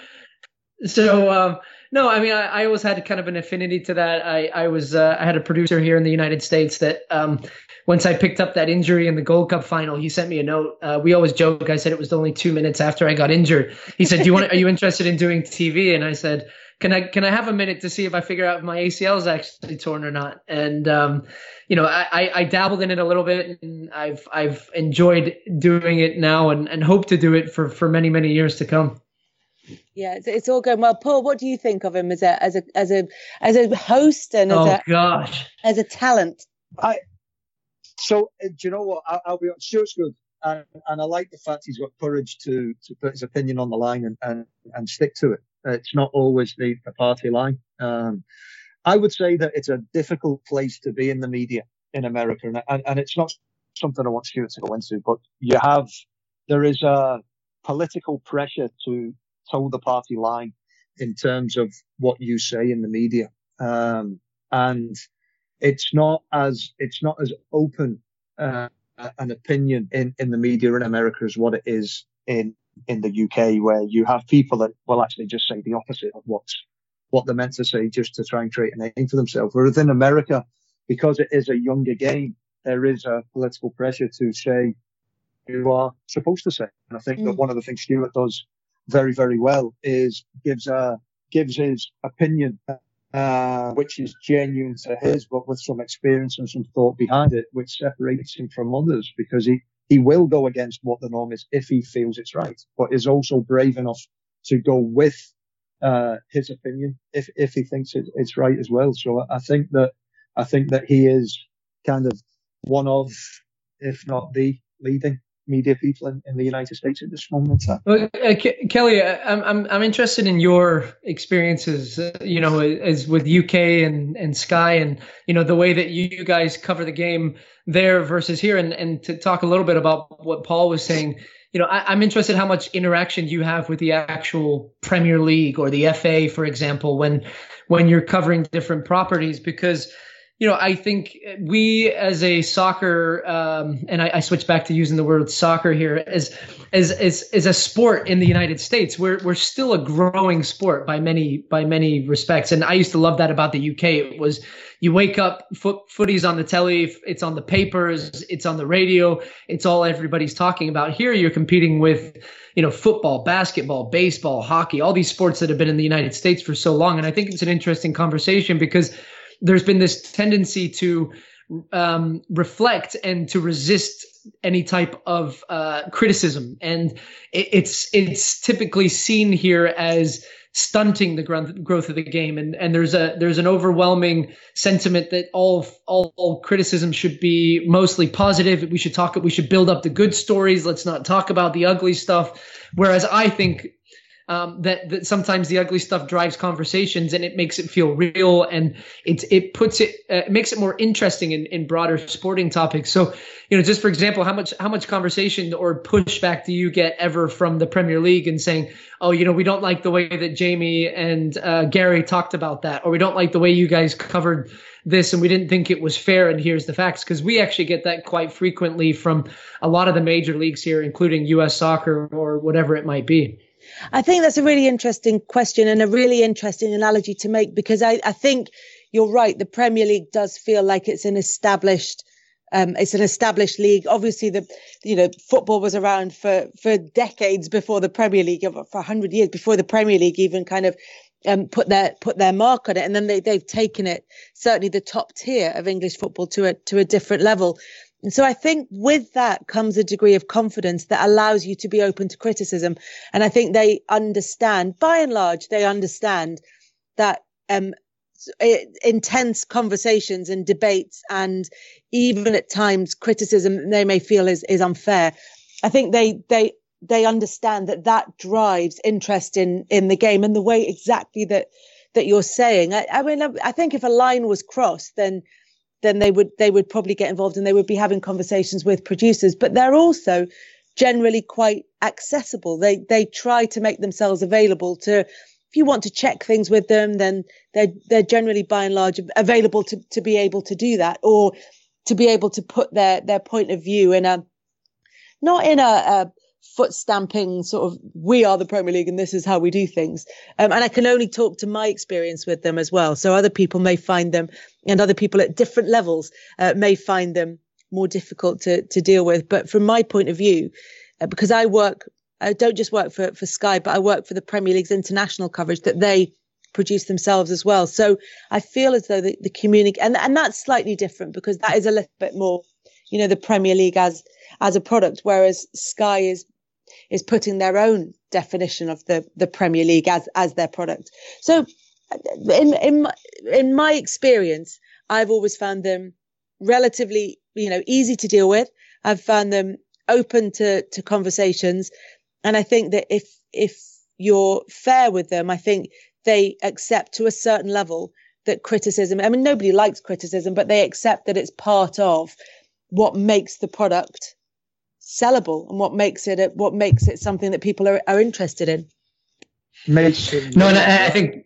So. Um, no, I mean, I, I, always had kind of an affinity to that. I, I was, uh, I had a producer here in the United States that, um, once I picked up that injury in the Gold Cup final, he sent me a note. Uh, we always joke. I said it was only two minutes after I got injured. He said, "Do you want? Are you interested in doing TV?" And I said, "Can I? Can I have a minute to see if I figure out if my ACL is actually torn or not?" And um, you know, I, I dabbled in it a little bit, and I've I've enjoyed doing it now, and, and hope to do it for for many many years to come. Yeah, it's, it's, all going well. Paul, what do you think of him as a as a as a as a host and as oh, a gosh as a talent? I so uh, do you know what? I, will be sure it's good, and, and I like the fact he's got courage to to put his opinion on the line and and, and stick to it. It's not always the, the party line. Um, I would say that it's a difficult place to be in the media in America, and, and, and it's not something I want Stuart to go into, but you have there is a political pressure to toe the party line in terms of what you say in the media. Um, and it's not as, it's not as open, uh, an opinion in, in the media in America as what it is in, in the UK, where you have people that will actually just say the opposite of what's, what they're meant to say just to try and create a name for themselves. Whereas in America, because it is a younger game, there is a political pressure to say you are supposed to say. And I think mm. that one of the things Stuart does very, very well is gives a, gives his opinion, uh, which is genuine to his, but with some experience and some thought behind it, which separates him from others because he, he will go against what the norm is if he feels it's right, but is also brave enough to go with uh, his opinion if if he thinks it, it's right as well. So I think that I think that he is kind of one of, if not the leading media people in, in the United States at this moment. Well, uh, K- Kelly, I'm, I'm I'm interested in your experiences. Uh, you know, as with UK and and Sky, and you know the way that you guys cover the game there versus here, and and to talk a little bit about what Paul was saying. You know, I, I'm interested how much interaction you have with the actual Premier League or the FA, for example, when when you're covering different properties, because you know, I think we as a soccer, um, and I, I, switch back to using the word soccer here as, as, as, as a sport in the United States, we're, we're still a growing sport by many, by many respects. And I used to love that about the UK. It was, you wake up, foot, footies on the telly, it's on the papers, it's on the radio, it's all everybody's talking about. Here you're competing with, you know, football, basketball, baseball, hockey, all these sports that have been in the United States for so long. And I think it's an interesting conversation because there's been this tendency to um, reflect and to resist any type of uh, criticism, and it, it's it's typically seen here as stunting the growth of the game. And and there's a there's an overwhelming sentiment that all, all all criticism should be mostly positive. We should talk we should build up the good stories. Let's not talk about the ugly stuff. Whereas i think um, that that sometimes the ugly stuff drives conversations and it makes it feel real and it it puts it uh, makes it more interesting in, in broader sporting topics. So you know, just for example, how much how much conversation or pushback do you get ever from the Premier League and saying, oh, you know, we don't like the way that Jamie and uh, Gary talked about that, or we don't like the way you guys covered this and we didn't think it was fair and here's the facts because we actually get that quite frequently from a lot of the major leagues here including US soccer or whatever it might be I think that's a really interesting question and a really interesting analogy to make because I, I think you're right. The Premier League does feel like it's an established um, it's an established league. Obviously, the you know football was around for for decades before the Premier League, for hundred years before the Premier League even kind of um, put their put their mark on it, and then they they've taken it certainly the top tier of English football to a to a different level. And so I think with that comes a degree of confidence that allows you to be open to criticism. And I think they understand, by and large, they understand that um, intense conversations and debates and even at times criticism they may feel is, is unfair. I think they, they, they understand that that drives interest in, in the game and the way exactly that, that you're saying. I, I mean, I think if a line was crossed, then then they would they would probably get involved and they would be having conversations with producers. But they're also generally quite accessible. They they try to make themselves available to if you want to check things with them, then they're they're generally by and large available to to be able to do that or to be able to put their their point of view in a not in a, a foot stamping sort of we are the Premier League and this is how we do things. Um, and I can only talk to my experience with them as well. So other people may find them and other people at different levels uh, may find them more difficult to, to deal with. But from my point of view, uh, because I work, I don't just work for, for Sky, but I work for the Premier League's international coverage that they produce themselves as well. So I feel as though the, the community, and, and that's slightly different because that is a little bit more, you know, the Premier League as, as a product, whereas Sky is is putting their own definition of the the Premier League as as their product. So, in in in my experience, I've always found them relatively you know easy to deal with. I've found them open to to conversations, and I think that if if you're fair with them, I think they accept to a certain level that criticism. I mean, nobody likes criticism, but they accept that it's part of what makes the product sellable and what makes it a, what makes it something that people are, are interested in. Makes no and I, I think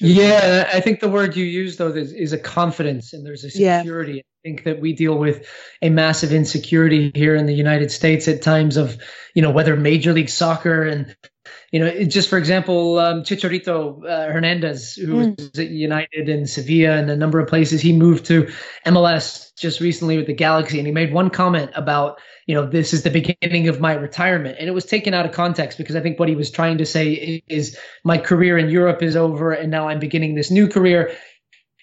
yeah i think the word you use though is, is a confidence and there's a security. Yeah. i think that we deal with a massive insecurity here in the united states at times of you know whether major league soccer and you know, just for example, um, Chicharito uh, Hernandez, who mm. was at United in Sevilla and a number of places, he moved to MLS just recently with the Galaxy, and he made one comment about, you know, this is the beginning of my retirement, and it was taken out of context because I think what he was trying to say is my career in Europe is over, and now I'm beginning this new career.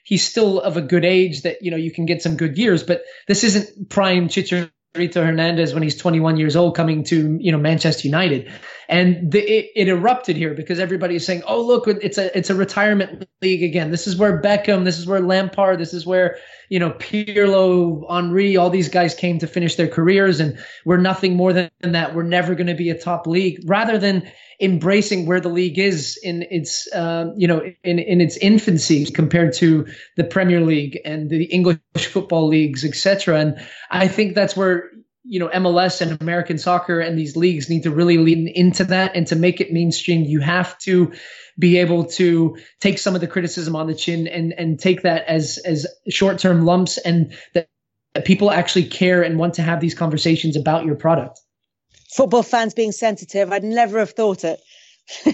He's still of a good age that you know you can get some good years but this isn't prime Chicharito Hernandez when he's 21 years old coming to you know Manchester United and the, it, it, erupted here because everybody is saying, "Oh, look, it's a it's a retirement league again. This is where Beckham, this is where Lampard, this is where you know Pirlo, Henry, all these guys came to finish their careers, and we're nothing more than that. We're never going to be a top league." Rather than embracing where the league is in its uh, you know in in its infancy compared to the Premier League and the English football leagues, etc. And I think that's where you know MLS and American soccer and these leagues need to really lean into that and to make it mainstream. You have to be able to take some of the criticism on the chin and and take that as as short term lumps and that, people actually care and want to have these conversations about your product football fans being sensitive. I'd never have thought it.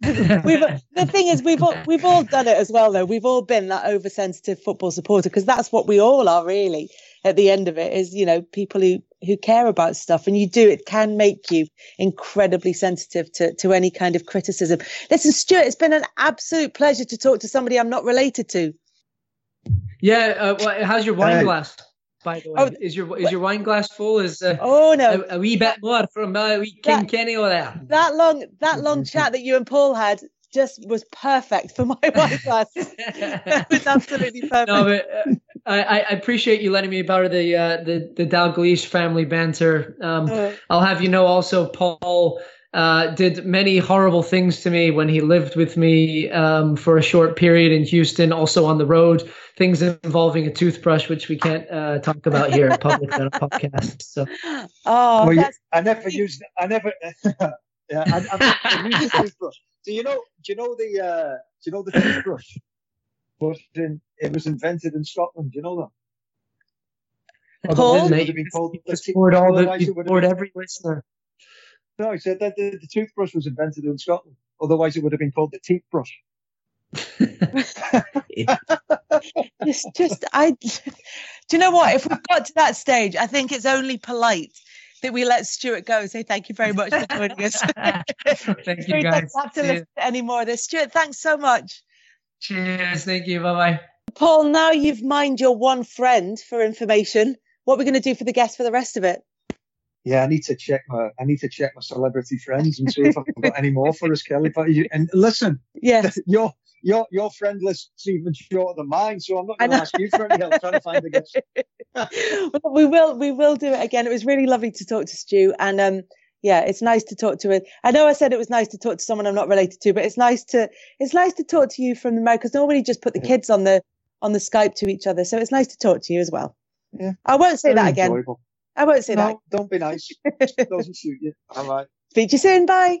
the thing is, we've all, we've all done it as well, though. We've all been that oversensitive football supporter because that's what we all are, really. At the end of it, is you know people who who care about stuff, and you do it can make you incredibly sensitive to to any kind of criticism. Listen, Stuart, it's been an absolute pleasure to talk to somebody I'm not related to. Yeah, uh, well, how's your wine glass? by the way. Oh, is your is your wine glass full? Is uh, oh no a, a, wee bit more from uh, wee King that, Kenny over there? That long that long chat that you and Paul had just was perfect for my wine glass. it was absolutely perfect. No, but, uh, I, I appreciate you letting me borrow the uh, the the Dalglish family banter. Um, uh. I'll have you know also Paul uh, did many horrible things to me when he lived with me um, for a short period in Houston, also on the road. Things involving a toothbrush, which we can't uh, talk about here in public on a podcast. So, oh, well, I never used. I never. yeah, I, I, I used a toothbrush. Do you know? Do you know the? Uh, do you know the toothbrush? Was in, it was invented in Scotland. Do you know that? Paul, oh, you bored all the, you bored every listener. No, he said that the, the toothbrush was invented in Scotland. Otherwise, it would have been called the teeth brush. it's just I. Do you know what? If we've got to that stage, I think it's only polite that we let Stuart go and say thank you very much for joining us. thank you, guys. Don't have to listen to any more of this. Stuart, thanks so much. Cheers. Thank you. Bye bye. Paul, now you've mined your one friend for information. What are we going to do for the guest for the rest of it? yeah, I need to check my I need to check my celebrity friends and see if I've got any more for us, Kelly. But you, and listen, yeah, your your your friend list is even shorter than mine, so I'm not going to ask you for any help trying to find the guest. well, we will we will do it again. It was really lovely to talk to Stu, and um, yeah, it's nice to talk to it. I know I said it was nice to talk to someone I'm not related to, but it's nice to it's nice to talk to you from the because normally just put the kids on the on the Skype to each other, so it's nice to talk to you as well. Yeah, I won't say that again. Enjoyable. I won't say no, that. Don't be nice. doesn't suit you. All right. Speak to you soon. Bye.